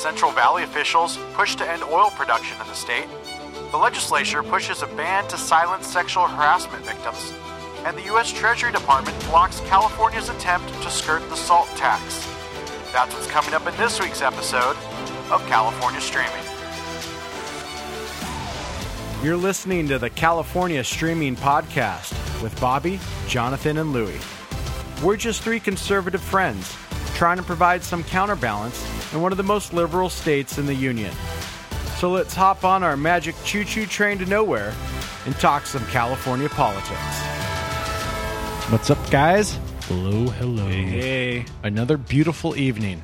Central Valley officials push to end oil production in the state. The legislature pushes a ban to silence sexual harassment victims. And the U.S. Treasury Department blocks California's attempt to skirt the SALT tax. That's what's coming up in this week's episode of California Streaming. You're listening to the California Streaming Podcast with Bobby, Jonathan, and Louie. We're just three conservative friends trying to provide some counterbalance in one of the most liberal states in the Union. So let's hop on our magic choo choo train to nowhere and talk some California politics. What's up, guys? Hello, hello. Hey, another beautiful evening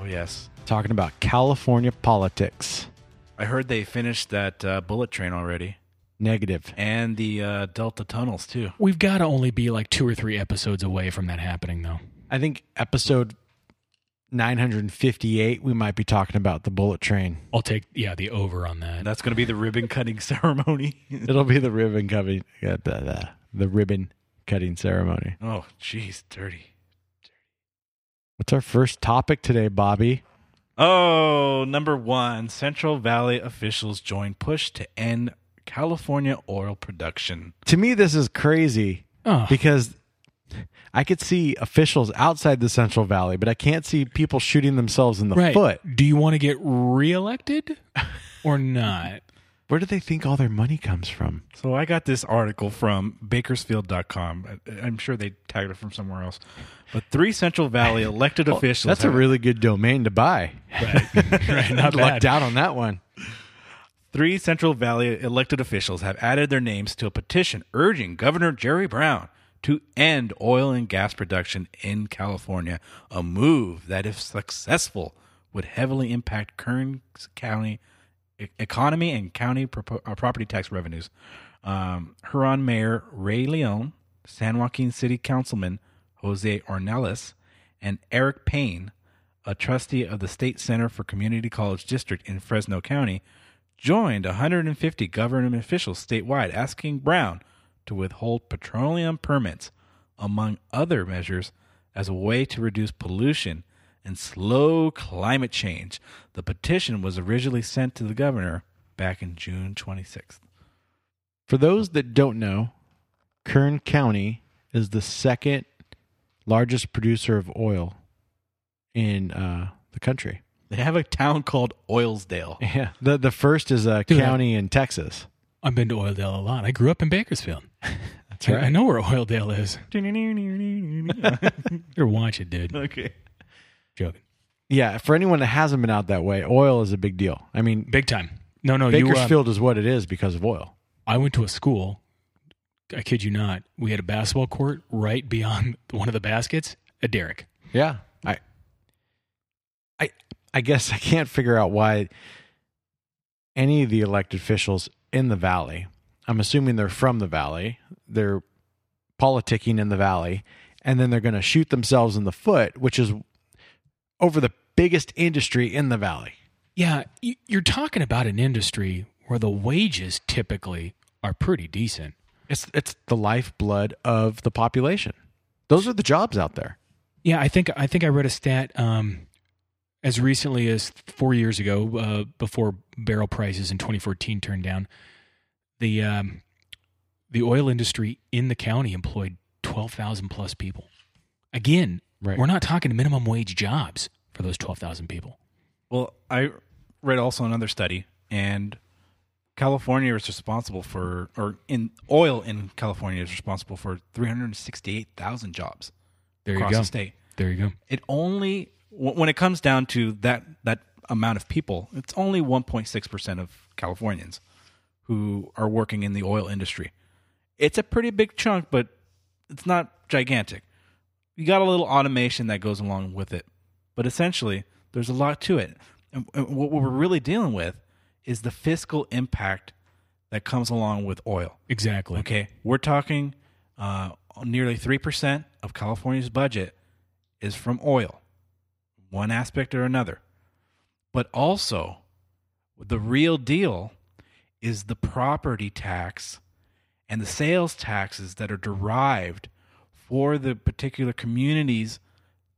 Oh yes, talking about California politics. I heard they finished that uh, bullet train already, Negative. and the uh, Delta tunnels too. We've got to only be like two or three episodes away from that happening, though. I think episode 958, we might be talking about the bullet train. I'll take yeah the over on that. That's going to be the ribbon cutting ceremony. It'll be the ribbon cutting, uh, the, the, the ribbon cutting ceremony. oh, jeez, dirty. Dirty. What's our first topic today, Bobby? Oh, number one: Central Valley officials join push to end California oil production. To me, this is crazy Oh. because I could see officials outside the Central Valley, but I can't see people shooting themselves in the right. foot. Do you want to get reelected or not? Where do they think all their money comes from? So I got this article from Bakersfield.com. I- I'm sure they tagged it from somewhere else. But three Central Valley elected officials. That's a really good domain to buy. Right. right. Not Lucked out on that one. Three Central Valley elected officials have added their names to a petition urging Governor Jerry Brown to end oil and gas production in California, a move that, if successful, would heavily impact Kern County economy and county uh, property tax revenues. Um, Huron Mayor Ray Leon, San Joaquin City Councilman Jose Ornelas, and Eric Payne, a trustee of the State Center for Community College District in Fresno County, joined 150 government officials statewide asking Brown to withhold petroleum permits, among other measures, as a way to reduce pollution and slow climate change. The petition was originally sent to the governor back in June 26th. For those that don't know, Kern County is the second largest producer of oil in uh, the country. They have a town called Oildale. Yeah, the the first is a Dude, county in Texas. I've been to Oildale a lot. I grew up in Bakersfield. That's I- I know where Oildale is. You're watch it, dude. Okay. Joking. Yeah, for anyone that hasn't been out that way, oil is a big deal. I mean, Big time. No, no. You, uh, Bakersfield is what it is because of oil. I went to a school. I kid you not. We had a basketball court right beyond one of the baskets. A derrick. Yeah, I, I, I guess I can't figure out why any of the elected officials in the valley. I'm assuming they're from the valley. They're politicking in the valley, and then they're going to shoot themselves in the foot, which is over the biggest industry in the valley. Yeah, you're talking about an industry where the wages typically are pretty decent. It's it's the lifeblood of the population. Those are the jobs out there. Yeah, I think I think I read a stat um, as recently as four years ago, uh, before barrel prices in 2014 turned down. The um, the oil industry in the county employed 12,000 plus people. Again, Right. we're not talking minimum wage jobs for those 12,000 people. Well, I read also another study, and California is responsible for, or in oil in California is responsible for 368,000 jobs There you go. the state. There you go. It only, wh- when it comes down to that that amount of people, it's only 1.6 percent of Californians who are working in the oil industry. It's a pretty big chunk, but it's not gigantic. You got a little automation that goes along with it, but essentially, there's a lot to it. And what we're really dealing with is the fiscal impact that comes along with oil. Exactly. Okay, we're talking uh, nearly three percent of California's budget is from oil, one aspect or another. But also, the real deal is the property tax and the sales taxes that are derived for the particular communities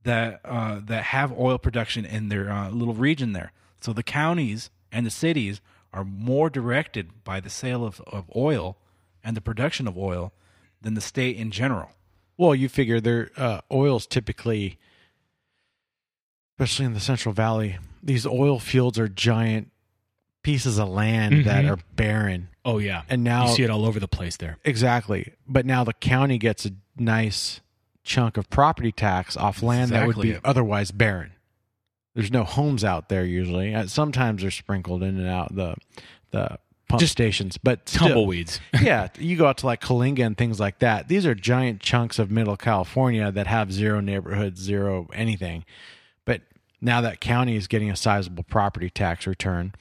that uh, that have oil production in their uh, little region there. So the counties and the cities are more directed by the sale of, of oil and the production of oil than the state in general. Well, you figure their uh, oils typically, especially in the Central Valley, these oil fields are giant pieces of land that Mhm. are barren. Oh yeah, And now you see it all over the place there. Exactly. But now the county gets a nice chunk of property tax off land that would be otherwise barren. There's no homes out there usually. Uh, Sometimes they're sprinkled in and out the the pump Just stations, but still- Tumbleweeds. yeah, you go out to like Coalinga and things like that. These are giant chunks of middle California that have zero neighborhoods, zero anything. Now that county is getting a sizable property tax return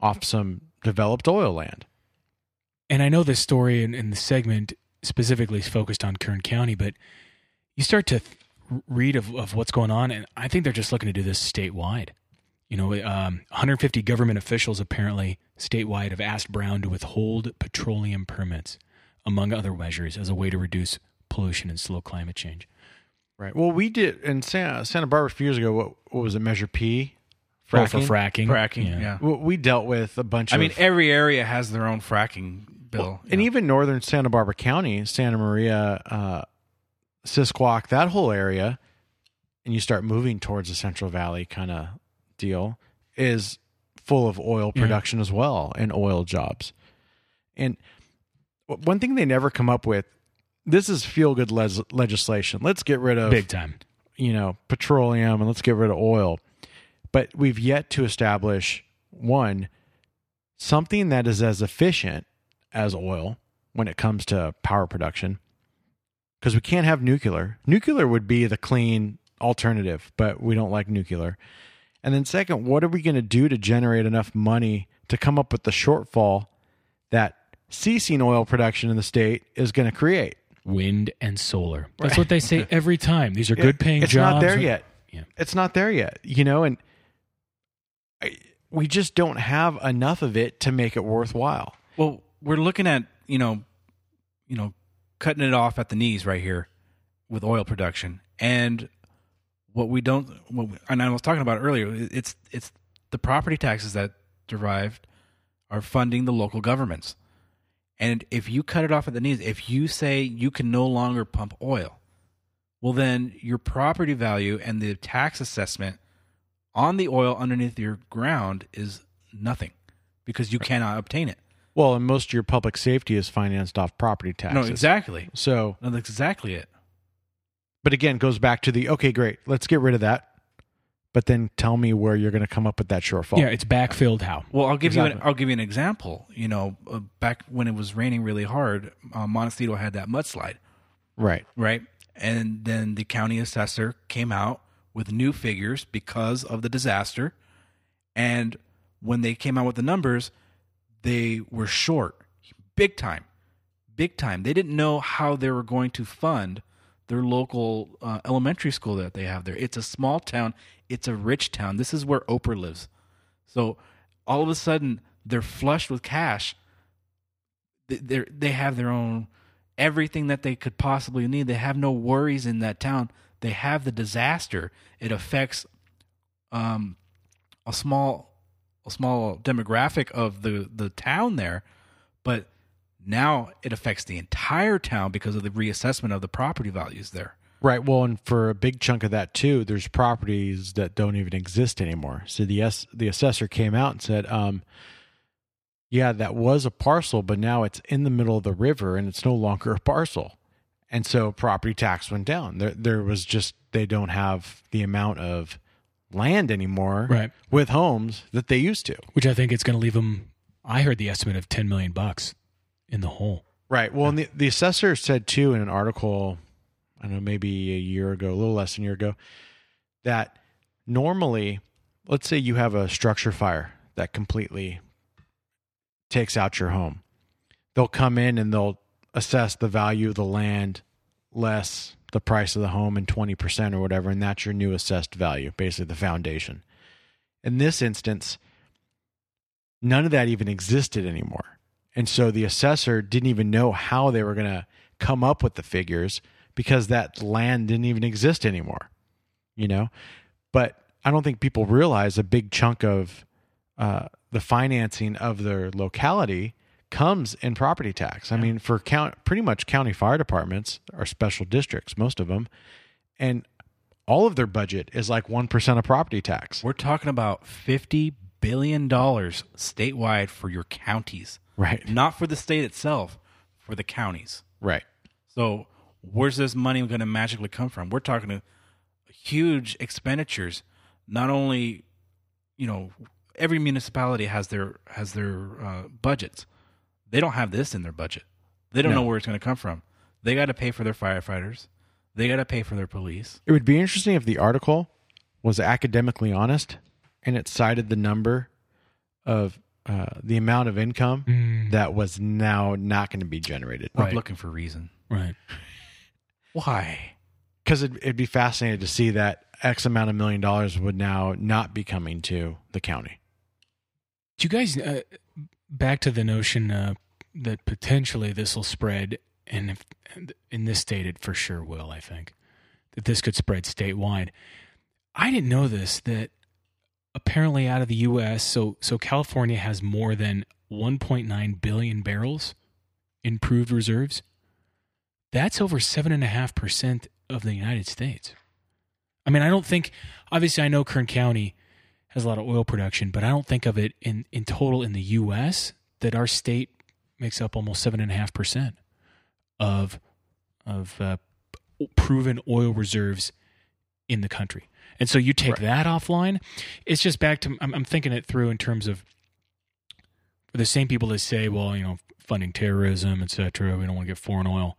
off some developed oil land. And I know this story in, in the segment specifically is focused on Kern County, but you start to th- read of, of what's going on, and I think they're just looking to do this statewide. You know, um, 150 government officials apparently statewide have asked Brown to withhold petroleum permits, among other measures, as a way to reduce pollution and slow climate change. Right. Well, we did in Santa, Santa Barbara a few years ago. What, what was it? Measure P. Oh, for fracking. Fracking, yeah. Well, we dealt with a bunch of I of. mean, every area has their own fracking bill. you and know. even northern Santa Barbara County, Santa Maria, uh, Sisquoc, that whole area, and you start moving towards the Central Valley kind of deal, is full of oil Yeah. production as well and oil jobs. And one thing they never come up with this is feel good les- legislation. Let's get rid of Big time. you know, petroleum and let's get rid of oil. But we've yet to establish one something that is as efficient as oil when it comes to power production. Because we can't have nuclear. Nuclear would be the clean alternative, but we don't like nuclear. And then, second, what are we going to do to generate enough money to come up with the shortfall that ceasing oil production in the state is going to create? Wind and solar. That's what they say every time. These are good paying it's jobs. It's not there yet. Yeah. It's not there yet, you know, and I, we just don't have enough of it to make it worthwhile. Well, we're looking at you know, you know, cutting it off at the knees right here with oil production, and what we don't. What we, and I was talking about earlier. It's it's the property taxes that derived are funding the local governments, and if you cut it off at the knees, if you say you can no longer pump oil, well then your property value and the tax assessment on the oil underneath your ground is nothing because you cannot obtain it. Well, and most of your public safety is financed off property taxes. No, exactly. So, No, that's exactly it. but again, it goes back to the okay, great, let's get rid of that. But then tell me where you're going to come up with that shortfall. Yeah, it's backfilled how? Well, I'll give you an, I'll give you an example. You know, uh, back when it was raining really hard, uh, Montecito had that mudslide, Right. right? And then the county assessor came out with new figures because of the disaster. And when they came out with the numbers, they were short, big time, big time. They didn't know how they were going to fund their local uh, elementary school that they have there. It's a small town. It's a rich town. This is where Oprah lives. So all of a sudden, they're flushed with cash. They they have their own everything that they could possibly need. They have no worries in that town. They have the disaster. It affects um, a small a small demographic of the the town there, but now it affects the entire town because of the reassessment of the property values there. Right. Well, and for a big chunk of that too, there's properties that don't even exist anymore. So the S, the assessor came out and said, um, "Yeah, that was a parcel, but now it's in the middle of the river and it's no longer a parcel." And so property tax went down. There, there was just they don't have the amount of land anymore Right. with homes that they used to. Which I think it's going to leave them. I heard the estimate of 10 million bucks in the hole. Right. Well, and the, the assessor said too in an article, I don't know, maybe a year ago, a little less than a year ago, that normally, let's say you have a structure fire that completely takes out your home. They'll come in and they'll assess the value of the land less the price of the home and 20% or whatever, and that's your new assessed value, basically the foundation. In this instance, none of that even existed anymore. And so the assessor didn't even know how they were going to come up with the figures because that land didn't even exist anymore. You know? But I don't think people realize a big chunk of uh, the financing of their locality comes in property tax. I mean, for count pretty much county fire departments or special districts, most of them, and all of their budget is like one percent of property tax. We're talking about fifty billion dollars statewide for your counties, Right. not for the state itself, for the counties. Right. So where's this money going to magically come from? We're talking to huge expenditures. Not only, you know, every municipality has their has their uh, budgets. They don't have this in their budget. They don't No. know where it's going to come from. They got to pay for their firefighters. They got to pay for their police. It would be interesting if the article was academically honest and it cited the number of uh, the amount of income Mm, that was now not going to be generated. I'm looking for reason. right. Why? Because it'd, it'd be fascinating to see that X amount of million dollars would now not be coming to the county. Do you guys uh, back to the notion uh, that potentially this will spread, and if, in this state it for sure will. I think that this could spread statewide. I didn't know this that apparently out of the U.S. So so California has more than 1.9 billion barrels in proved reserves. That's over seven and a half percent of the United States. I mean, I don't think. Obviously, I know Kern County has a lot of oil production, but I don't think of it in, in total in the U.S. that our state makes up almost seven and a half percent of of uh, proven oil reserves in the country. And so you take Right. that offline. It's just back to I'm, I'm thinking it through in terms of the same people that say, well, you know, funding terrorism, et cetera. We don't want to get foreign oil.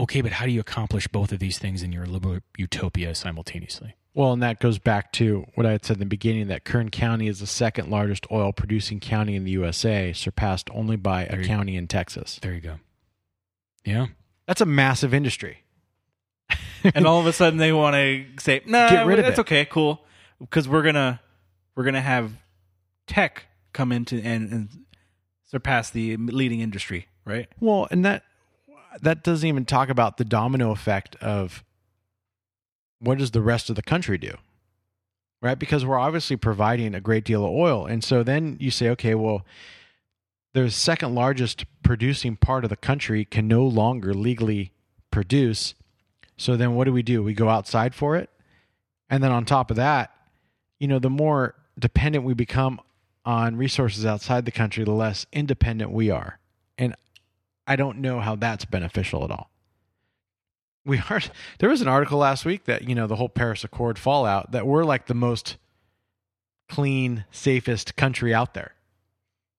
Okay, but how do you accomplish both of these things in your liberal utopia simultaneously? Well, and that goes back to what I had said in the beginning that Kern County is the second largest oil producing county in the USA, surpassed only by There a you- county in Texas. There you go. Yeah. That's a massive industry. and all of a sudden they want to say, "No, Get rid of that's it." okay, cool," because we're gonna we're gonna have tech come into and, and surpass the leading industry, right? Well, and that that doesn't even talk about the domino effect of what does the rest of the country do? Right? Because we're obviously providing a great deal of oil. And so then you say, okay, well, the second largest producing part of the country can no longer legally produce. So then what do we do? We go outside for it. And then on top of that, you know, the more dependent we become on resources outside the country, the less independent we are. And I don't know how that's beneficial at all. We are there was an article last week that, you know, the whole Paris Accord fallout that we're like the most clean, safest country out there.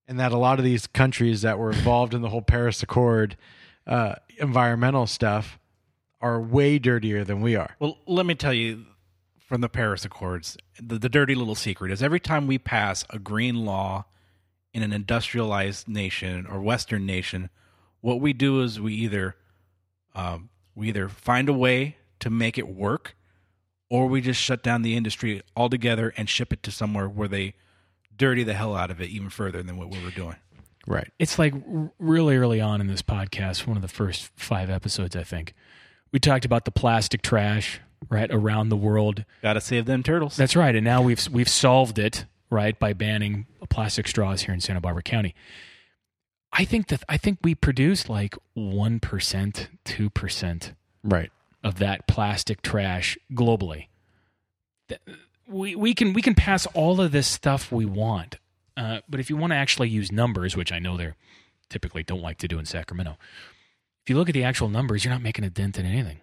And that a lot of these countries that were involved in the whole Paris Accord uh, environmental stuff are way dirtier than we are. Well, let me tell you from the Paris Accords, the, the dirty little secret is every time we pass a green law in an industrialized nation or Western nation, what we do is we either um, we either find a way to make it work, or we just shut down the industry altogether and ship it to somewhere where they dirty the hell out of it even further than what we were doing. Right. It's like really early on in this podcast, one of the first five episodes, I think, we talked about the plastic trash right around the world. Got to save them turtles. That's right, and now we've we've solved it right by banning plastic straws here in Santa Barbara County. I think that I think we produce like one percent, two percent Right. of that plastic trash globally. We we can we can pass all of this stuff we want, uh, but if you want to actually use numbers, which I know they typically don't like to do in Sacramento, if you look at the actual numbers, you're not making a dent in anything.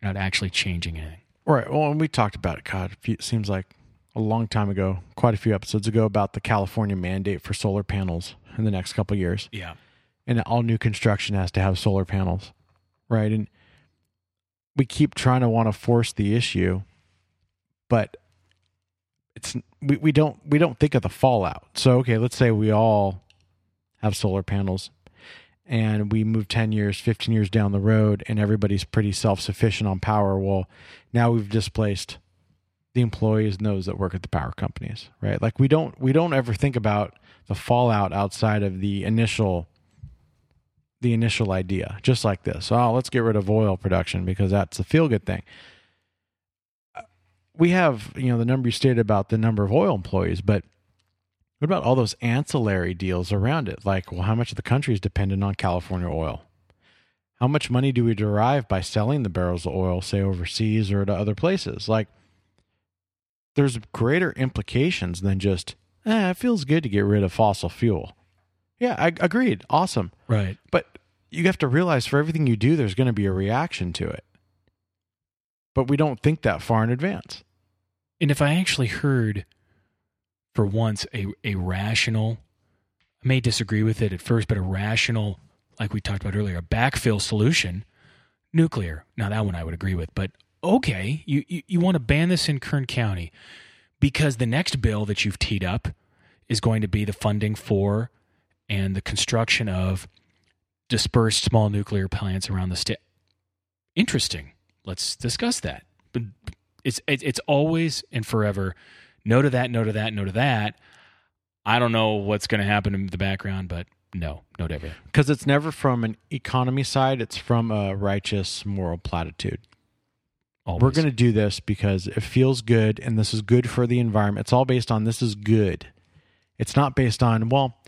You're not actually changing anything. Right. Well, and we talked about it, God, it seems like a long time ago, quite a few episodes ago, about the California mandate for solar panels in the next couple of years. Yeah. And all new construction has to have solar panels. Right. And we keep trying to want to force the issue, but it's we, we don't we don't think of the fallout. So okay, let's say we all have solar panels and we move 10 years, 15 years down the road and everybody's pretty self-sufficient on power. Well, now we've displaced the employees and those that work at the power companies, right? Like we don't we don't ever think about the fallout outside of the initial the initial idea, just like this. Oh, let's get rid of oil production because that's a feel good thing. Uh, We have, you know, the number you stated about the number of oil employees, but What about all those ancillary deals around it? Like, well, how much of the country is dependent on California oil? How much money do we derive by selling the barrels of oil, say overseas or to other places? Like, there's greater implications than just, eh, it feels good to get rid of fossil fuel. Yeah, I agreed. Awesome. Right. But you have to realize for everything you do, there's going to be a reaction to it. But we don't think that far in advance. And if I actually heard for once a, a rational, I may disagree with it at first, but a rational, like we talked about earlier, a backfill solution, nuclear. Now, that one I would agree with. But okay, you, you, you want to ban this in Kern County because the next bill that you've teed up is going to be the funding for and the construction of dispersed small nuclear plants around the state. Interesting. Let's discuss that. But it's it's always and forever no to that, no to that, no to that. I don't know what's going to happen in the background, but no, no to everything. Because it's never from an economy side, it's from a righteous moral platitude. Always. We're going to do this because it feels good and this is good for the environment. It's all based on this is good. It's not based on, well,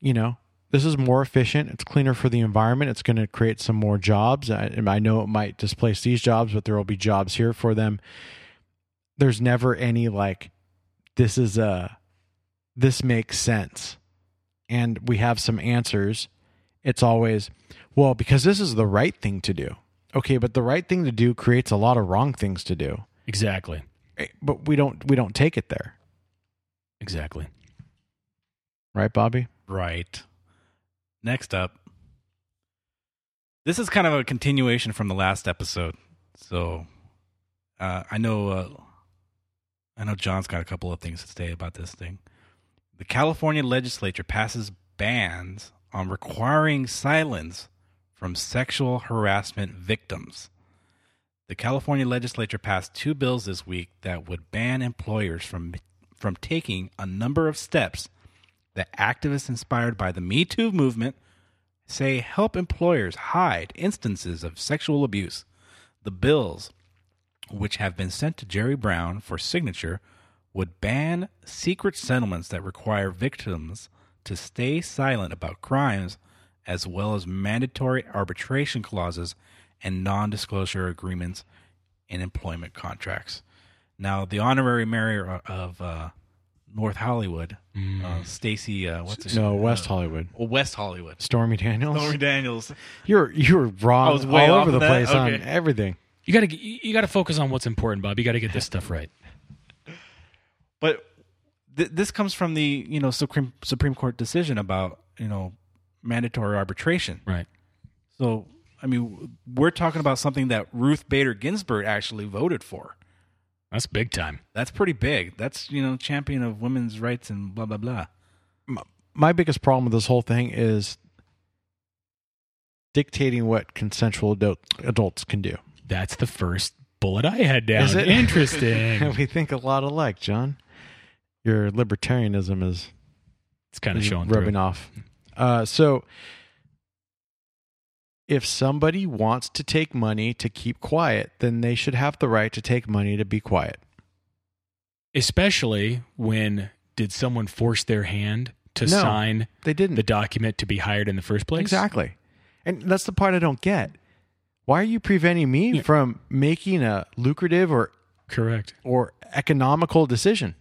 you know, this is more efficient. It's cleaner for the environment. It's going to create some more jobs. I, I know it might displace these jobs, but there will be jobs here for them. There's never any like, this is a, this makes sense. And we have some answers. It's always, well, because this is the right thing to do. Okay, but the right thing to do creates a lot of wrong things to do. exactly, Eh, But we don't we don't take it there. exactly. Right, Bobby? Right. Next up, this is kind of a continuation from the last episode. So, uh, I know, uh, I know John's got a couple of things to say about this thing. The California legislature passes bans on requiring silence from sexual harassment victims. The California legislature passed two bills this week that would ban employers from from taking a number of steps that activists inspired by the Me Too movement say help employers hide instances of sexual abuse. The bills, which have been sent to Jerry Brown for signature, would ban secret settlements that require victims to stay silent about crimes, as well as mandatory arbitration clauses and non disclosure agreements in employment contracts. Now, the honorary mayor of uh, North Hollywood, uh, Stacy, uh, what's her No, name? West Uh, Hollywood. well, West Hollywood. Stormy Daniels. Stormy Daniels. You're you're wrong I was way all off over the that? place on Okay. everything. You got to you got to focus on what's important, Bob. You got to get this stuff right. But th- this comes from the you know Supreme Supreme Court decision about you know mandatory arbitration. Right. So I mean, we're talking about something that Ruth Bader Ginsburg actually voted for. That's big time. That's pretty big. That's you know champion of women's rights and blah blah blah. My biggest problem with this whole thing is dictating what consensual adult, adults can do. That's the first bullet I had down. Is it? Interesting. we think a lot alike, John. Your libertarianism is it's kind of showing rubbing through. off. Uh, so, if somebody wants to take money to keep quiet, then they should have the right to take money to be quiet. Especially when did someone force their hand to No. sign They didn't. the document to be hired in the first place? Exactly. And that's the part I don't get. Why are you preventing me Yeah. from making a lucrative or Correct. or economical decision?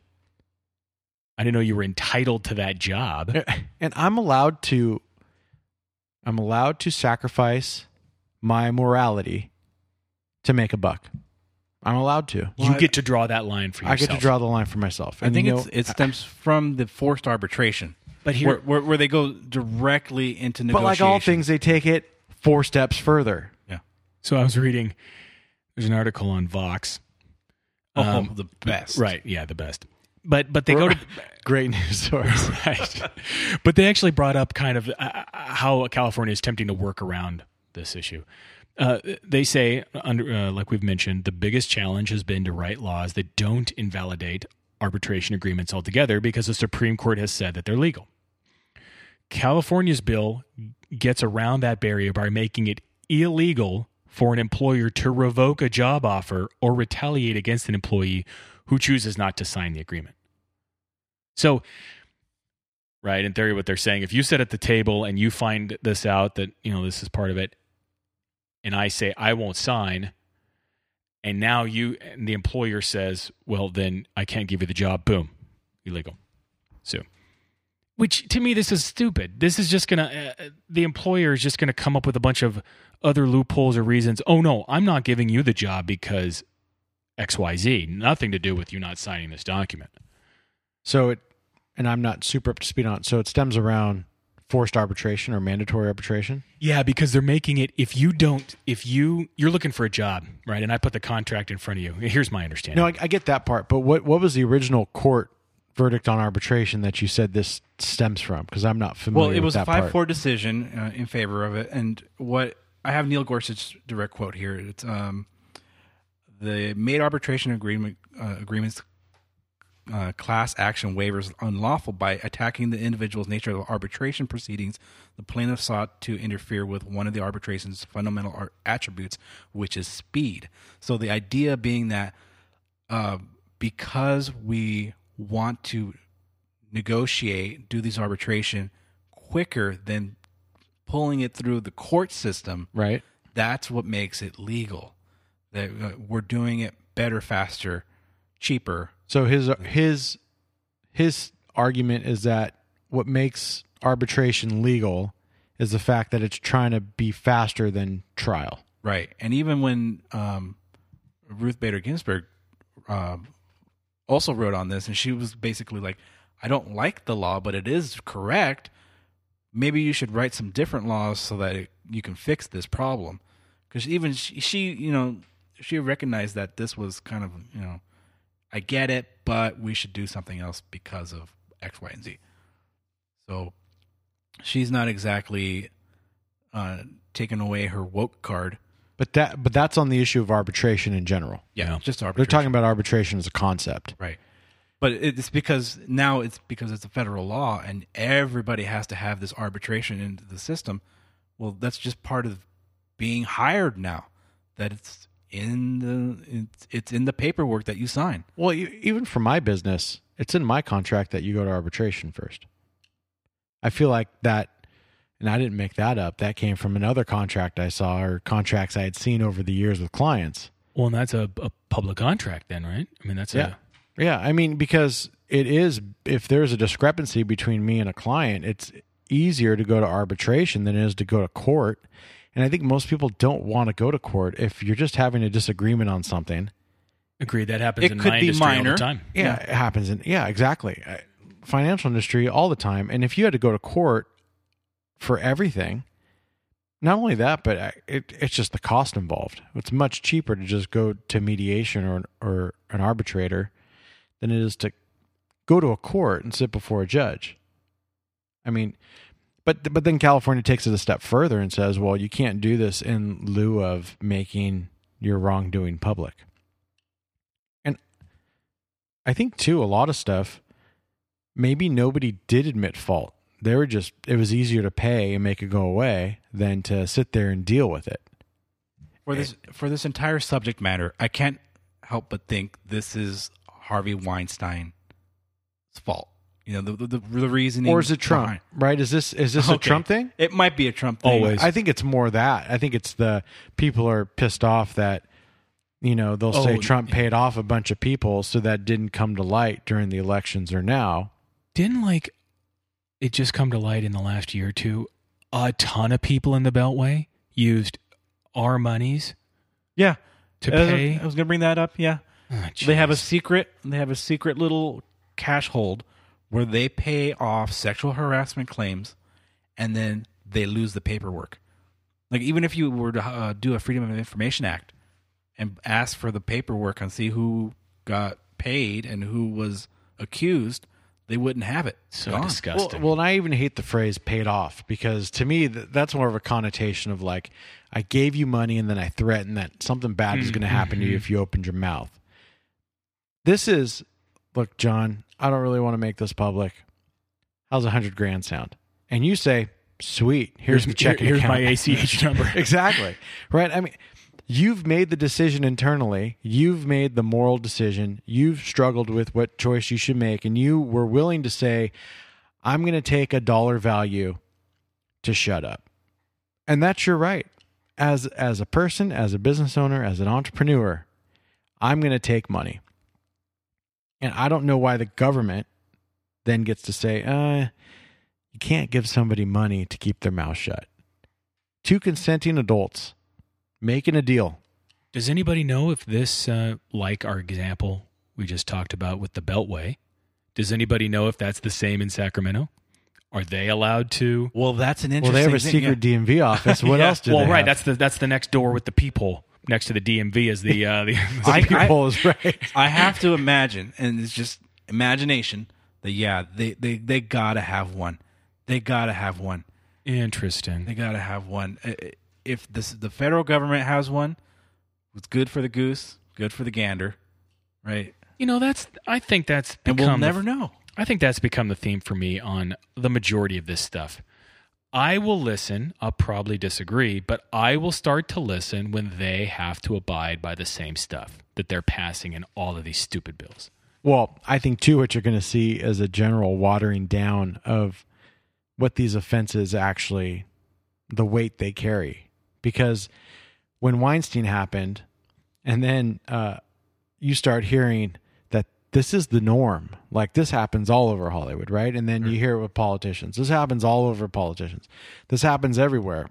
I didn't know you were entitled to that job. And I'm allowed to I'm allowed to sacrifice my morality to make a buck. I'm allowed to. you get to draw that line for yourself. I get to draw the line for myself. I And think you know, it's, it stems from the forced arbitration, But here, where, where where they go directly into but negotiation. like all things, they take it four steps further. yeah. so I was reading. There's an article on Vox. Oh, Um, the best. Right. Yeah, the best. But but they go to Great news source. right. But they actually brought up kind of uh, how California is attempting to work around this issue. Uh, they say, under, uh, like we've mentioned, the biggest challenge has been to write laws that don't invalidate arbitration agreements altogether because the Supreme Court has said that they're legal. California's bill gets around that barrier by making it illegal for an employer to revoke a job offer or retaliate against an employee who chooses not to sign the agreement. So right? In theory, what they're saying, if you sit at the table and you find this out that you know this is part of it, and I say I won't sign, and now you and the employer says, well, then I can't give you the job. Boom, illegal. So, which to me, this is stupid. This is just gonna uh, the employer is just gonna come up with a bunch of other loopholes or reasons. Oh no, I'm not giving you the job because X Y Z. Nothing to do with you not signing this document. So it, and I'm not super up to speed on it. So it stems around forced arbitration or mandatory arbitration. Yeah, because they're making it if you don't if you you're looking for a job, right? And I put the contract in front of you. Here's my understanding. No, I, I get that part, but what what was the original court verdict on arbitration that you said this stems from? Because I'm not familiar. With the case. Well, it was a five part. four decision uh, in favor of it, and what I have Neil Gorsuch's direct quote here. It's um, the made arbitration agreement uh, agreements uh, class action waivers unlawful by attacking the individual's nature of arbitration proceedings. The plaintiff sought to interfere with one of the arbitration's fundamental ar- attributes, which is speed. So the idea being that uh, because we want to negotiate, do these arbitration quicker than pulling it through the court system, right? that's what makes it legal. That uh, we're doing it better, faster, cheaper. So his his his argument is that what makes arbitration legal is the fact that it's trying to be faster than trial. Right. And even when um, Ruth Bader Ginsburg uh, also wrote on this, and she was basically like, I don't like the law, but it is correct. Maybe you should write some different laws so that it, you can fix this problem. Because even she, she, you know, she recognized that this was kind of, you know, I get it, but we should do something else because of X, Y, and Z. So she's not exactly uh, taking away her woke card. But that but that's on the issue of arbitration in general. Yeah, Yeah. just arbitration. They're talking about arbitration as a concept. right. But it's because now it's because it's a federal law and everybody has to have this arbitration into the system. Well, that's just part of being hired now. That it's in the it's, it's in the paperwork that you sign. Well, you, even for my business, it's in my contract that you go to arbitration first. I feel like that, and I didn't make that up. That came from another contract I saw or contracts I had seen over the years with clients. well, and that's a, a public contract, then, right? I mean, that's Yeah. Yeah, I mean because it is if there's a discrepancy between me and a client, it's easier to go to arbitration than it is to go to court. And I think most people don't want to go to court if you're just having a disagreement on something. agreed. That happens It in could my be industry all minor. the time. Yeah, it happens in yeah, exactly. Uh, Financial industry all the time. And if you had to go to court for everything, not only that, but uh, it, it's just the cost involved. It's much cheaper to just go to mediation or or an arbitrator than it is to go to a court and sit before a judge. I mean, but but then California takes it a step further and says, well, you can't do this in lieu of making your wrongdoing public. And I think too, a lot of stuff, maybe nobody did admit fault. They were just it was easier to pay and make it go away than to sit there and deal with it. For this for this entire subject matter, I can't help but think this is Harvey Weinstein's fault. You know, the the, the reasoning Or is it Trump? behind- Right? Is this is this a Trump thing? It might be a Trump thing. Always. I think it's more that. I think it's the people are pissed off that you know they'll say Oh, Trump paid off a bunch of people, so that didn't come to light during the elections or now. Didn't like it just come to light in the last year or two? A ton of people in the Beltway used our monies Yeah. to I was- pay. I was going to bring that up. Yeah. Ah, They have a secret. They have a secret little cash hold where they pay off sexual harassment claims, and then they lose the paperwork. Like even if you were to uh, do a Freedom of Information Act and ask for the paperwork and see who got paid and who was accused, they wouldn't have it. so Gone. Disgusting. well, and I even hate the phrase "paid off" because to me th- that's more of a connotation of like I gave you money and then I threatened that something bad is going to happen to you if you opened your mouth. This is, look, John. I don't really want to make this public. How's a hundred grand sound? And you say, "Sweet, here's, my checking here's account." my ACH number. exactly. Right. I mean, you've made the decision internally. You've made the moral decision. You've struggled with what choice you should make, and you were willing to say, I'm going to take a dollar value to shut up. And that's your right. As as a person, as a business owner, as an entrepreneur, I'm going to take money. And I don't know why the government then gets to say, uh, you can't give somebody money to keep their mouth shut. Two consenting adults making a deal. Does anybody know if this, uh, like our example we just talked about with the Beltway, does anybody know if that's the same in Sacramento? Are they allowed to? Well, that's an interesting. Well, they have a thing, secret yeah. DMV office. What Yeah. else do well, they right. have? That's the that's the next door with the peephole next to the DMV is the uh, the. the I- people is right. I have to imagine, and it's just imagination that yeah, they they they gotta have one. They gotta have one. Interesting. They gotta have one. If this the federal government has one, it's good for the goose, good for the gander, right? You know, that's. I think that's And we'll the- never know. I think that's become the theme for me on the majority of this stuff. I will listen. I'll probably disagree, but I will start to listen when they have to abide by the same stuff that they're passing in all of these stupid bills. Well, I think too what you're going to see is a general watering down of what these offenses actually the weight they carry. Because when Weinstein happened, and then uh, you start hearing this is the norm, like this happens all over Hollywood, right? And then you hear it with politicians. This happens all over politicians. This happens everywhere.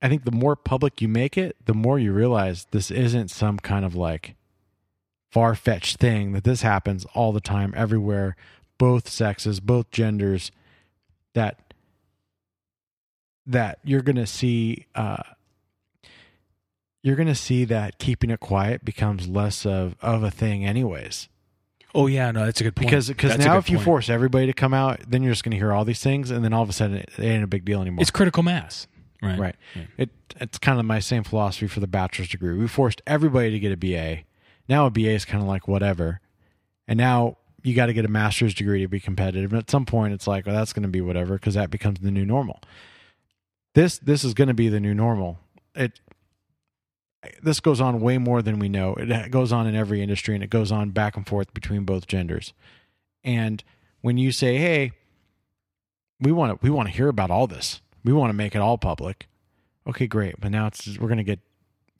I think the more public you make it, the more you realize this isn't some kind of like far fetched thing that this happens all the time, everywhere, both sexes, both genders, that that you're gonna see uh you're gonna see that keeping it quiet becomes less of, of a thing anyways. Oh yeah, no, that's a good point. Because because That's a now good if you point. force everybody to come out, then you're just gonna hear all these things and then all of a sudden it, it ain't a big deal anymore. it's critical mass, right? Right. It it's kind of my same philosophy for the bachelor's degree. We forced everybody to get a BA. Now a BA is kind of like whatever. And now you got to get a master's degree to be competitive. And at some point it's like, well, that's going to be whatever because that becomes the new normal. This this is going to be the new normal. It this goes on way more than we know. It goes on in every industry and it goes on back and forth between both genders. And when you say, "Hey, we want to we want to hear about all this. We want to make it all public." Okay, great. But now it's we're going to get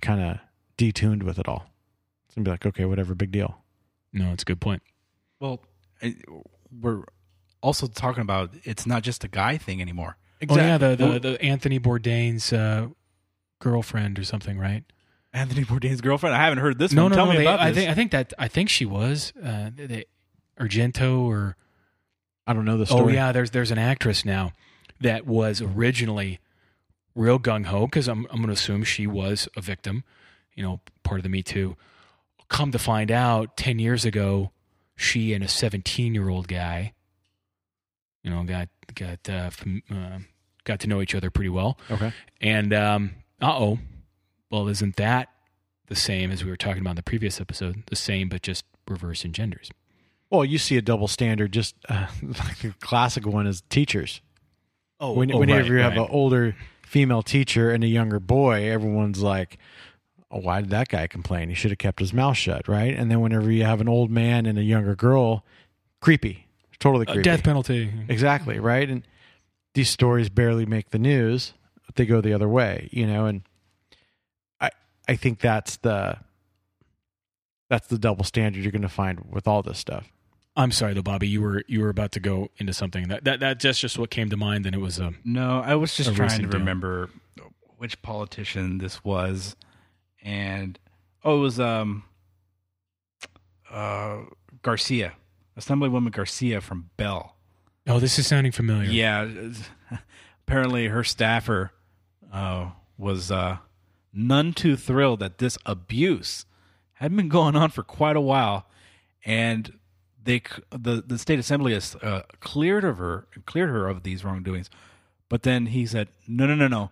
kind of detuned with it all. It's going to be like, "Okay, whatever, big deal." No, it's a good point. Well, I- we're also talking about it's not just a guy thing anymore. Exactly. Oh yeah, the the, the Anthony Bourdain's uh, girlfriend or something, right? Anthony Bourdain's girlfriend. I haven't heard this no, one. no, Tell no. me they- about I this. think I think that I think she was uh, they, Argento or I don't know the story. oh yeah. There's there's an actress now that was originally real gung ho because I'm I'm going to assume she was a victim, you know, part of the Me Too. Come to find out, ten years ago, she and a 17 year old guy, you know, got got uh, fam- uh, got to know each other pretty well. Okay. And um, uh oh, well, isn't that the same as we were talking about in the previous episode? The same, but just reverse in genders. Well, you see a double standard. Just uh, like the classic one is teachers. Oh, When, whenever you have an older female teacher and a younger boy, everyone's like, oh, "Why did that guy complain? He should have kept his mouth shut, right?" And then whenever you have an old man and a younger girl, creepy, totally Uh, creepy. death penalty. Exactly, right? And these stories barely make the news, but they go the other way, you know, and I I think that's the that's the double standard you're going to find with all this stuff. I'm sorry, though, Bobby. You were you were about to go into something that that, that that's just what came to mind, and it was a No, I was just trying recent to deal. remember which politician this was, and oh, it was um, uh, Garcia, Assemblywoman Garcia from Bell. oh, this is sounding familiar. Yeah, apparently her staffer uh, was uh, none too thrilled that this abuse had been going on for quite a while, and they the the state assembly has uh, cleared of her cleared her of these wrongdoings, but then he said, no, no, no, no,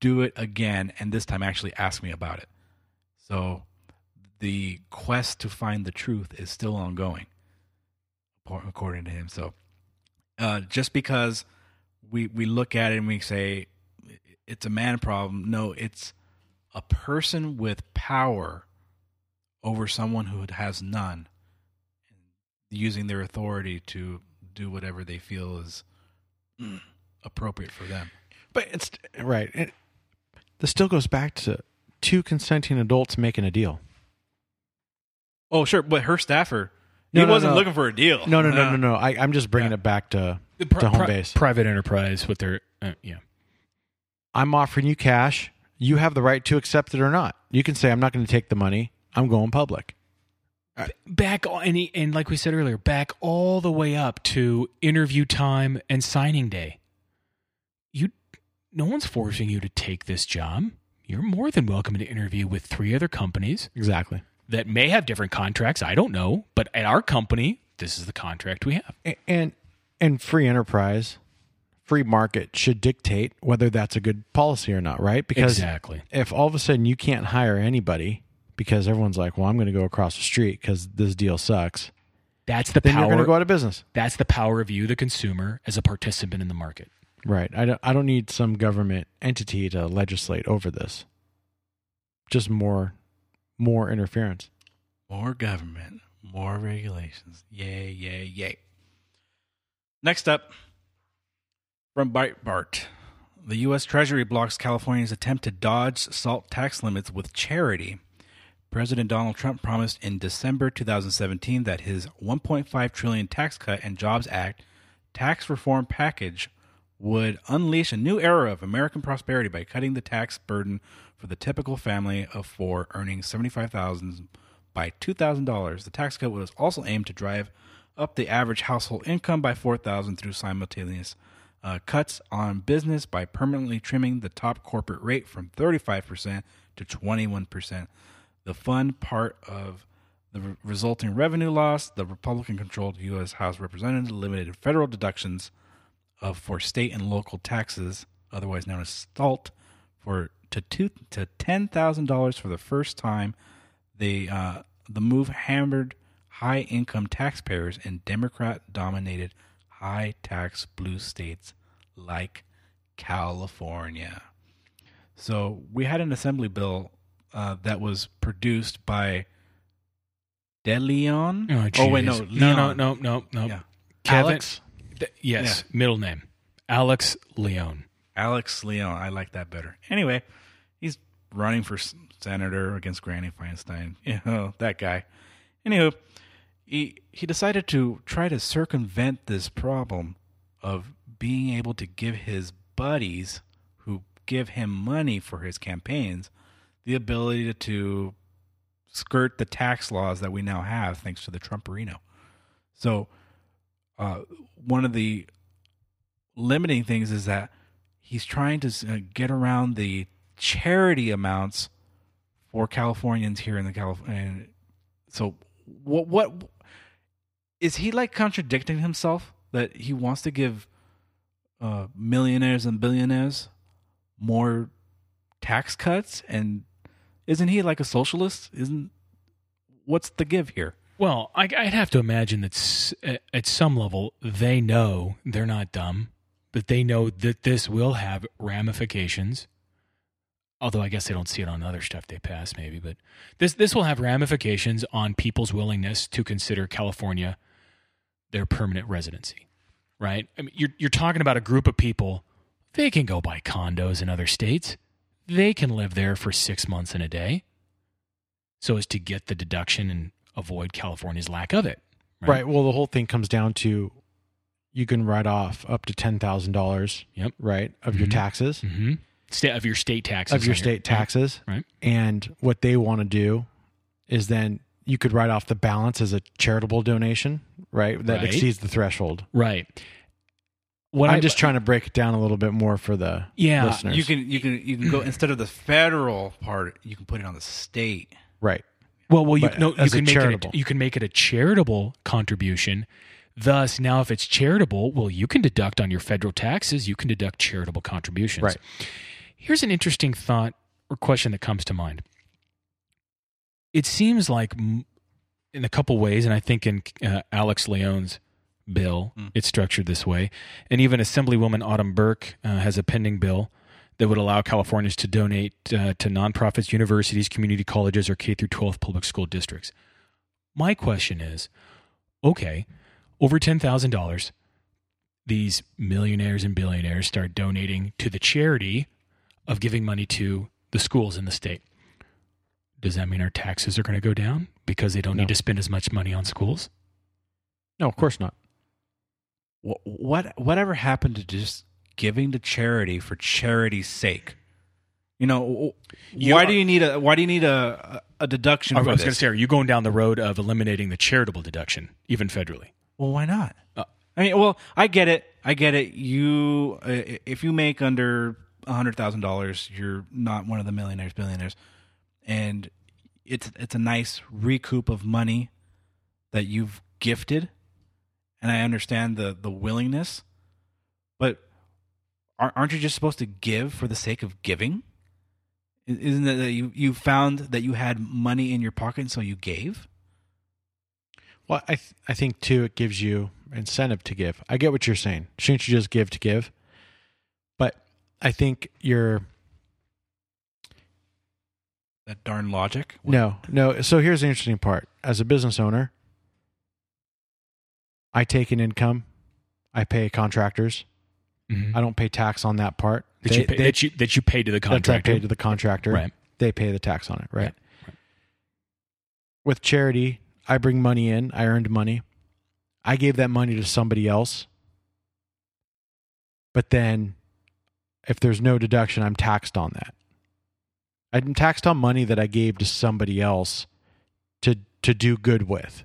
do it again, and this time actually ask me about it. So the quest to find the truth is still ongoing, according to him. So uh, just because we we look at it and we say it's a man problem, no, it's a person with power over someone who has none, using their authority to do whatever they feel is appropriate for them. But it's right. It, this still goes back to two consenting adults making a deal. Oh, sure, but her staffer, he No, no, wasn't no. looking for a deal. No, no, no, no, no. I, I'm just bringing Yeah. it back to The pri- to home pri- base. private enterprise with their uh, yeah. I'm offering you cash. You have the right to accept it or not. You can say, I'm not going to take the money. I'm going public. Back and he, and like we said earlier, back all the way up to interview time and signing day. You, no one's forcing you to take this job. You're more than welcome to interview with three other companies Exactly. that may have different contracts. I don't know, but at our company, this is the contract we have. A- And and free enterprise, free market should dictate whether that's a good policy or not, right? Because exactly. if all of a sudden you can't hire anybody because everyone's like, "Well, I'm going to go across the street because this deal sucks," That's the then you're going power. to go out of business. that's the power of you, the consumer, as a participant in the market. Right. I don't. I don't need some government entity to legislate over this. Just more, more interference. More government, more regulations. Yay, yay, yay. Next up, from Breitbart. The U.S. Treasury blocks California's attempt to dodge salt tax limits with charity. President Donald Trump promised in December 2017 that his 1.5 trillion tax cut and jobs act tax reform package would unleash a new era of American prosperity by cutting the tax burden for the typical family of four earning 75,000 by $2,000. The tax cut was also aimed to drive up the average household income by 4,000 through simultaneous uh, cuts on business by permanently trimming the top corporate rate from 35% to 21%. The fun part of the re- resulting revenue loss, the Republican controlled U.S. House Representative limited federal deductions of for state and local taxes, otherwise known as SALT, for to two to ten thousand dollars for the first time. The uh, the move hammered high income taxpayers in Democrat dominated high tax blue states like California. So we had an assembly bill uh, that was produced by De Leon. Oh, wait, no, jeez. no, no, no, no, no. Yeah. Kevin, Alex? th- yes, middle name, Alex Leon. Alex Leon. I like that better. Anyway, he's running for senator against Granny Feinstein. You know, that guy. Anywho, he, he decided to try to circumvent this problem of being able to give his buddies who give him money for his campaigns the ability to skirt the tax laws that we now have thanks to the Trumperino. So, uh, one of the limiting things is that he's trying to uh, get around the charity amounts for Californians here in the California. So what what is he like contradicting himself that he wants to give uh, millionaires and billionaires more tax cuts and isn't he like a socialist? Isn't what's the give here? Well, I, I'd have to imagine that at- at some level they know they're not dumb, but they know that this will have ramifications. Although I guess they don't see it on other stuff they pass, maybe. But this this will have ramifications on people's willingness to consider California their permanent residency, right? I mean, you're you're talking about a group of people. They can go buy condos in other states. They can live there for six months in a day, so as to get the deduction and avoid California's lack of it. Right. Well, the whole thing comes down to you can write off up to ten thousand dollars. Yep. Right of your Mhm. taxes Mm-hmm. State of your state taxes of your state taxes, Right. and what they want to do is then you could write off the balance as a charitable donation, right? That Right. exceeds the threshold. Right. What I'm I- just trying to break it down a little bit more for the Yeah, listeners. You can you can you can go instead of the federal part, you can put it on the state. right. Well, well, you But no, you can make charitable. it a, you can make it a charitable contribution. Thus, now if it's charitable, well, you can deduct on your federal taxes. You can deduct charitable contributions. Right. Here's an interesting thought or question that comes to mind. It seems like, in a couple ways, and I think in uh, Alex Leone's bill, Mm. it's structured this way, and even Assemblywoman Autumn Burke uh, has a pending bill that would allow Californians to donate uh, to nonprofits, universities, community colleges, or K through 12 public school districts. My question is, okay, over ten thousand dollars, these millionaires and billionaires start donating to the charity of giving money to the schools in the state. Does that mean our taxes are going to go down because they don't No. need to spend as much money on schools? No, of course not. What, what whatever happened to just giving to charity for charity's sake? You know, You why are- do you need a why do you need a a deduction I was going to say, are you going down the road of eliminating the charitable deduction, even federally? Well, why not? Uh, I mean, well, I get it. I get it. You, uh, if you make under a hundred thousand dollars, you're not one of the millionaires, billionaires, and it's it's a nice recoup of money that you've gifted, and I understand the the willingness, but aren't you just supposed to give for the sake of giving? Isn't it that you you found that you had money in your pocket, and so you gave? Well, I th- I think too it gives you incentive to give. I get what you're saying. Shouldn't you just give to give? But I think you're That darn logic. no, no. So here's the interesting part. As a business owner, I take an income. I pay contractors. Mm-hmm. I don't pay tax on that part. that, They- you pay, they- that you that you pay to the that's I contractor. pay to the contractor. Right. They pay the tax on it. Right. Yeah, With charity, I bring money in. I earned money. I gave that money to somebody else. But then, if there's no deduction, I'm taxed on that. I'm taxed on money that I gave to somebody else to to do good with.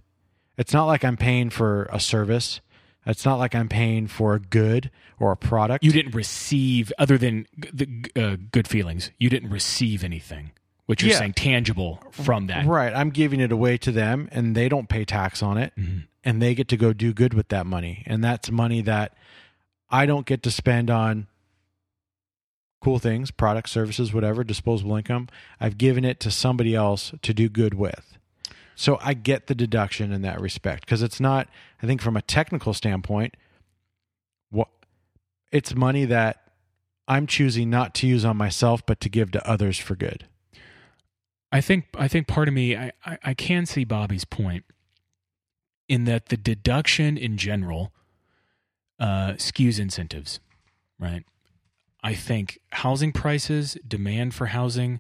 It's not like I'm paying for a service. It's not like I'm paying for a good or a product. You didn't receive, other than the uh, good feelings, you didn't receive anything. which you're Yeah. saying, tangible from that. Right. I'm giving it away to them and they don't pay tax on it Mhm. and they get to go do good with that money. And that's money that I don't get to spend on cool things, products, services, whatever, disposable income. I've given it to somebody else to do good with. So I get the deduction in that respect because it's not, I think, from a technical standpoint, what it's money that I'm choosing not to use on myself, but to give to others for good. I think I think part of me I, I, I can see Bobby's point in that the deduction in general uh, skews incentives, right? I think housing prices, demand for housing,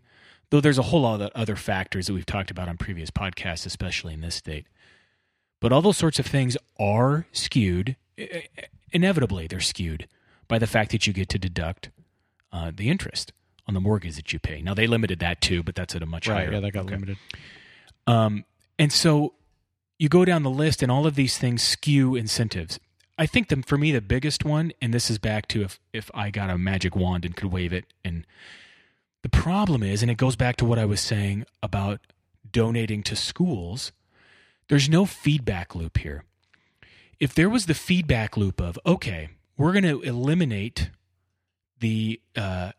though there's a whole lot of other factors that we've talked about on previous podcasts, especially in this state. But all those sorts of things are skewed. Inevitably, they're skewed by the fact that you get to deduct uh, the interest on the mortgage that you pay. Now they limited that too, but that's at a much higher. Yeah, that got okay. limited. Um, and so you go down the list, and all of these things skew incentives. I think the, for me the biggest one, and this is back to if if I got a magic wand and could wave it, and the problem is, and it goes back to what I was saying about donating to schools. There's no feedback loop here. If there was the feedback loop of okay, we're going to eliminate the uh,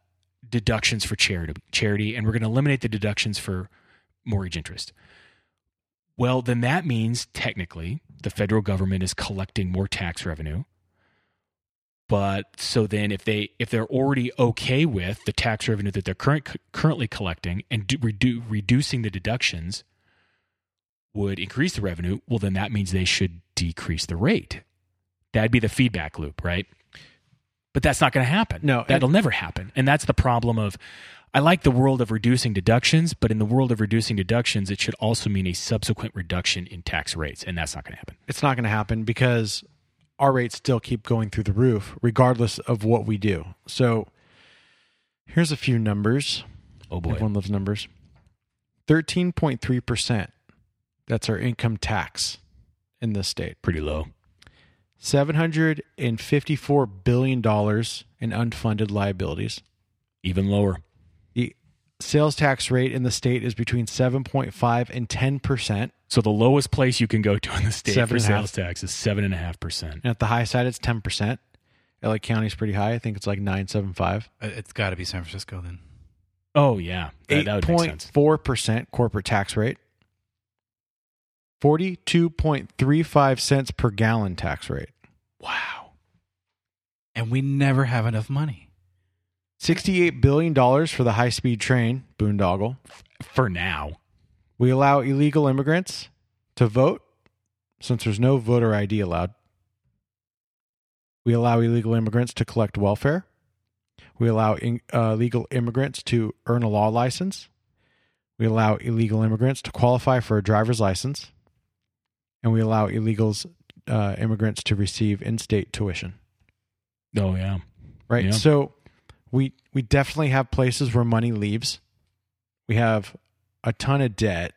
deductions for charity, charity, and we're going to eliminate the deductions for mortgage interest. Well, then that means technically the federal government is collecting more tax revenue. But so then if they if they're already okay with the tax revenue that they're current, currently collecting and do, redu, reducing the deductions would increase the revenue, well then that means they should decrease the rate. That'd be the feedback loop, right? But that's not going to happen. No, that'll never happen. And that's the problem of I like the world of reducing deductions, but in the world of reducing deductions, it should also mean a subsequent reduction in tax rates, and that's not going to happen. it's not going to happen because our rates still keep going through the roof regardless of what we do. So here's a few numbers. Oh boy. Everyone loves numbers. 13.3%. That's our income tax in this state. Pretty low. $754 billion in unfunded liabilities. Even lower. The sales tax rate in the state is between 7.5 and 10%. So the lowest place you can go to in the state Seven for and half. sales tax is seven and a half percent. And at the high side, it's 10%. LA County is pretty high. I think it's like 975. Uh, It's got to be San Francisco then. Oh yeah, that, that would make sense. 8.4% corporate tax rate. 42.35 cents per gallon tax rate. Wow. And we never have enough money. $68 billion for the high speed train, boondoggle. For now, We allow illegal immigrants to vote since there's no voter ID allowed. We allow illegal immigrants to collect welfare. We allow in, uh, legal immigrants to earn a law license. We allow illegal immigrants to qualify for a driver's license. And we allow illegals uh, immigrants to receive in-state tuition. Oh yeah. Right. Yeah. So we we definitely have places where money leaves. We have a ton of debt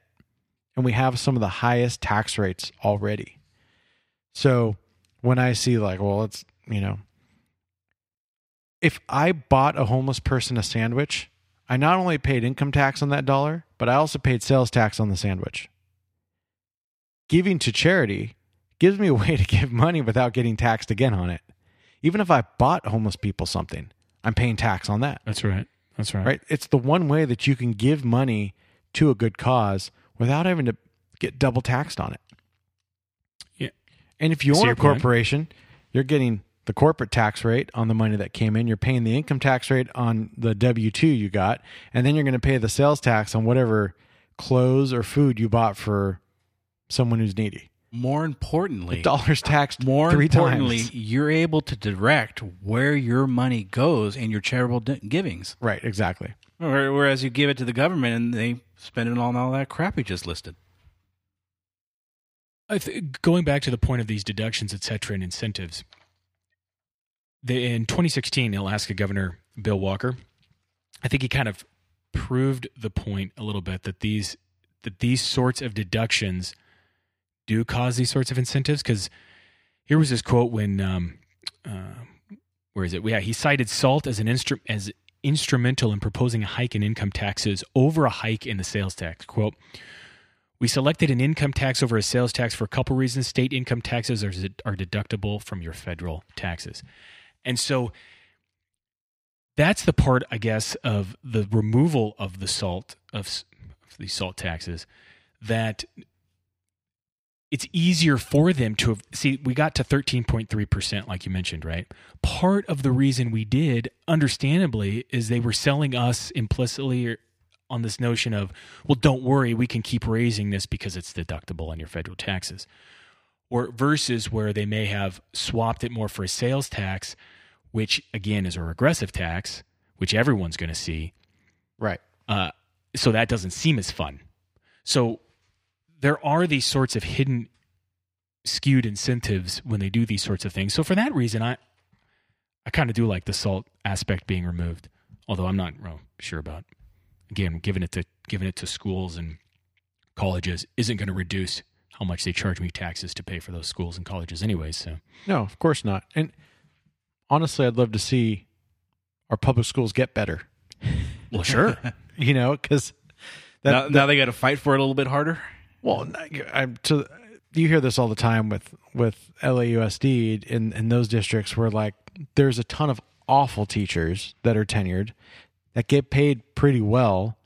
and we have some of the highest tax rates already. So when I see like, well, it's, you know, if I bought a homeless person a sandwich, I not only paid income tax on that dollar, but I also paid sales tax on the sandwich. Giving to charity gives me a way to give money without getting taxed again on it. Even if I bought homeless people something, I'm paying tax on that. That's right. That's right. Right? It's the one way that you can give money to a good cause without having to get double taxed on it. Yeah. And if you own a point. corporation, you're getting the corporate tax rate on the money that came in. You're paying the income tax rate on the W 2 you got. And then you're going to pay the sales tax on whatever clothes or food you bought for someone who's needy. More importantly, Dollars taxed more three importantly, times. you're able to direct where your money goes in your charitable d- givings. Right, exactly. Whereas you give it to the government and they spend it on all that crap you just listed. I th- going back to the point of these deductions, et cetera, and incentives. The, in 2016, Alaska Governor Bill Walker, I think he kind of proved the point a little bit that these that these sorts of deductions do cause these sorts of incentives. Because here was this quote when, um, uh, where is it? Yeah, he cited SALT as an instru- as instrumental in proposing a hike in income taxes over a hike in the sales tax. Quote. We selected an income tax over a sales tax for a couple reasons. State income taxes are, are deductible from your federal taxes. And so that's the part, I guess, of the removal of the salt, of, of these salt taxes, that it's easier for them to have. See, we got to 13.3%, like you mentioned, right? Part of the reason we did, understandably, is they were selling us implicitly on this notion of, well, don't worry, we can keep raising this because it's deductible on your federal taxes. Or versus where they may have swapped it more for a sales tax, which again is a regressive tax, which everyone's going to see. Right. Uh, so that doesn't seem as fun. So there are these sorts of hidden skewed incentives when they do these sorts of things. So for that reason, I I kind of do like the salt aspect being removed, although I'm not well, sure about. Again, giving it to giving it to schools and colleges isn't going to reduce how much they charge me taxes to pay for those schools and colleges, anyways. So No, of course not. And honestly, I'd love to see our public schools get better. well, sure. You know, because now, now they got to fight for it a little bit harder. Well, I'm to you hear this all the time with with LAUSD in in those districts where like there's a ton of awful teachers that are tenured that get paid pretty well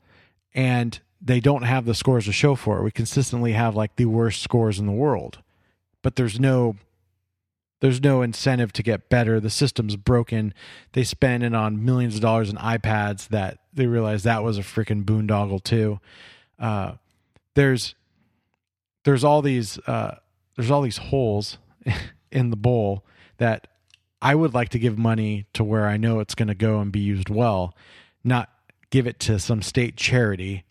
and they don't have the scores to show for it. We consistently have like the worst scores in the world. But there's no there's no incentive to get better. The system's broken. They spend it on millions of dollars in iPads that they realize that was a freaking boondoggle too. Uh, there's there's all these uh, there's all these holes in the bowl that I would like to give money to where I know it's going to go and be used well, not give it to some state charity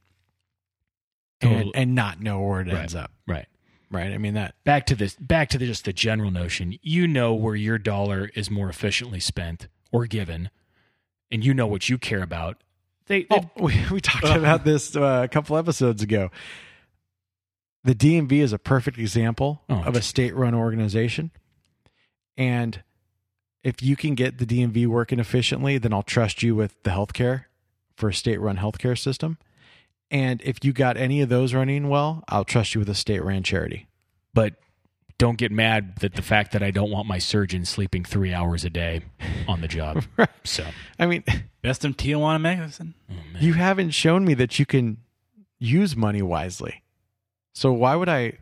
and, and not know where it Right. ends up. right. Right? I mean that Back to this. Back to the, just the general notion. You know where your dollar is more efficiently spent or given, and you know what you care about. They, Oh, we, we talked about this uh, a couple episodes ago. The DMV is a perfect example Oh, of a state run organization. And if you can get the DMV working efficiently, then I'll trust you with the healthcare for a state run healthcare system. And if you got any of those running well, I'll trust you with a state ran charity. but don't get mad that the fact that I don't want my surgeon sleeping three hours a day on the job. So, I mean, Best in Tijuana medicine. oh, you haven't shown me that you can use money wisely. So why would I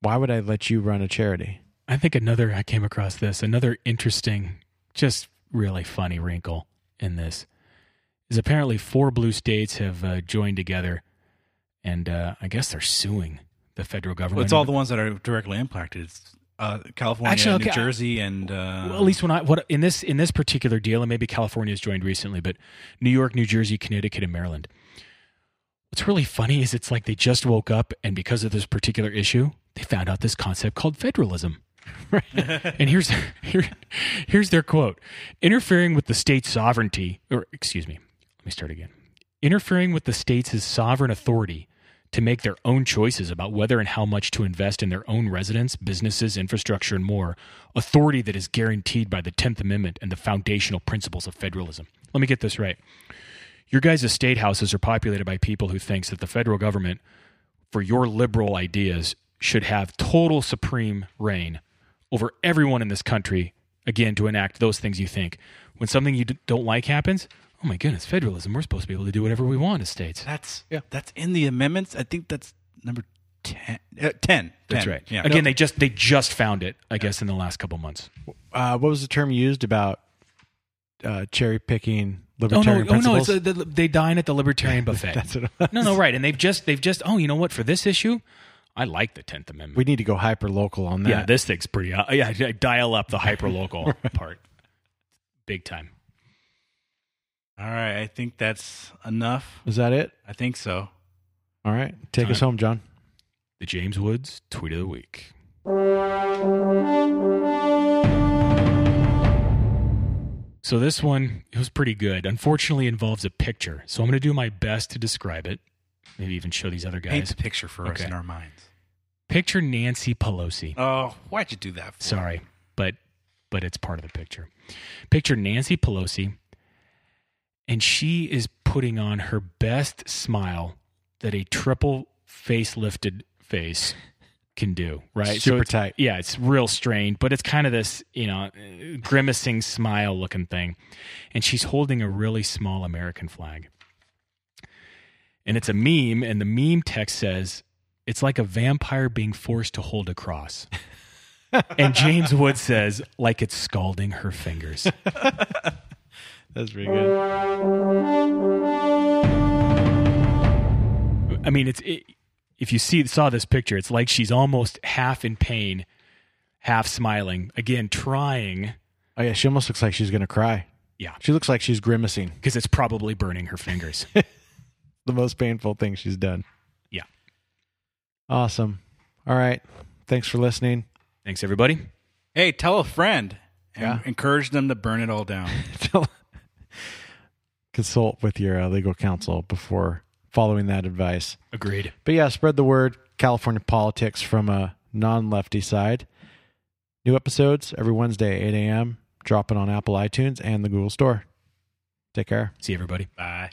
why would I let you run a charity? I think another I came across this another interesting, just really funny wrinkle in this is apparently four blue states have uh, joined together, and uh, I guess they're suing the federal government. Well, it's all the ones that are directly impacted. It's uh, California, Actually, New okay, I- Jersey, and uh, Well, at least when I what in this in this particular deal, and maybe California has joined recently, but New York, New Jersey, Connecticut, and Maryland. What's really funny is it's like they just woke up, and because of this particular issue, they found out this concept called federalism. Right. and here's here, here's their quote: interfering with the state's sovereignty, or excuse me, let me start again. Interfering with the state's sovereign authority to make their own choices about whether and how much to invest in their own residents, businesses, infrastructure, and more, authority that is guaranteed by the 10th Amendment and the foundational principles of federalism. Let me get this right. Your guys' state houses are populated by people who thinks that the federal government, for your liberal ideas, should have total supreme reign over everyone in this country, again, to enact those things you think. When something you d- don't like happens, oh my goodness, federalism, we're supposed to be able to do whatever we want as states. that's Yeah. that's in the amendments. I think that's number 10. Uh, 10. That's 10. right. Yeah. Again, they just they just found it, I guess, in the last couple months. Uh, what was the term used about uh, cherry picking Oh no! libertarian Oh no! It's a, the, they dine at the libertarian buffet. That's what it was. no, no, right. And they've just they've just oh, you know what? For this issue, I like the Tenth Amendment. We need to go hyper local on that. yeah, this thing's pretty. Uh, yeah, I dial up the hyper local part, big time. All right. I think that's enough. Is that it? I think so. All right. Take Time. us home, John. The James Woods tweet of the week. So this one it was pretty good. Unfortunately, involves a picture. So I'm going to do my best to describe it. Maybe even show these other Paint guys. the picture for us in our minds. Picture Nancy Pelosi. Oh, why'd you do that? For? Sorry, but but it's part of the picture. Picture Nancy Pelosi, and she is putting on her best smile that a triple facelifted face can do. Right, Super it's, tight. Yeah, it's real strained, but it's kind of this you know grimacing smile looking thing, and she's holding a really small American flag. And it's a meme, and the meme text says, "It's like a vampire being forced to hold a cross." and James Wood says, like it's scalding her fingers. That's pretty good. I mean, it's it, if you see saw this picture, it's like she's almost half in pain, half smiling. Again, trying Oh yeah, she almost looks like she's gonna cry. Yeah. She looks like she's grimacing. because it's probably burning her fingers. The most painful thing she's done. Yeah. Awesome. All right. Thanks for listening. Thanks, everybody. Hey, tell a friend and Yeah. encourage them to burn it all down. Consult with your uh, legal counsel before following that advice. Agreed. But yeah, spread the word. California politics from a non-lefty side. New episodes every Wednesday, 8 a.m. Dropping on Apple iTunes and the Google Store. Take care. See everybody. Bye.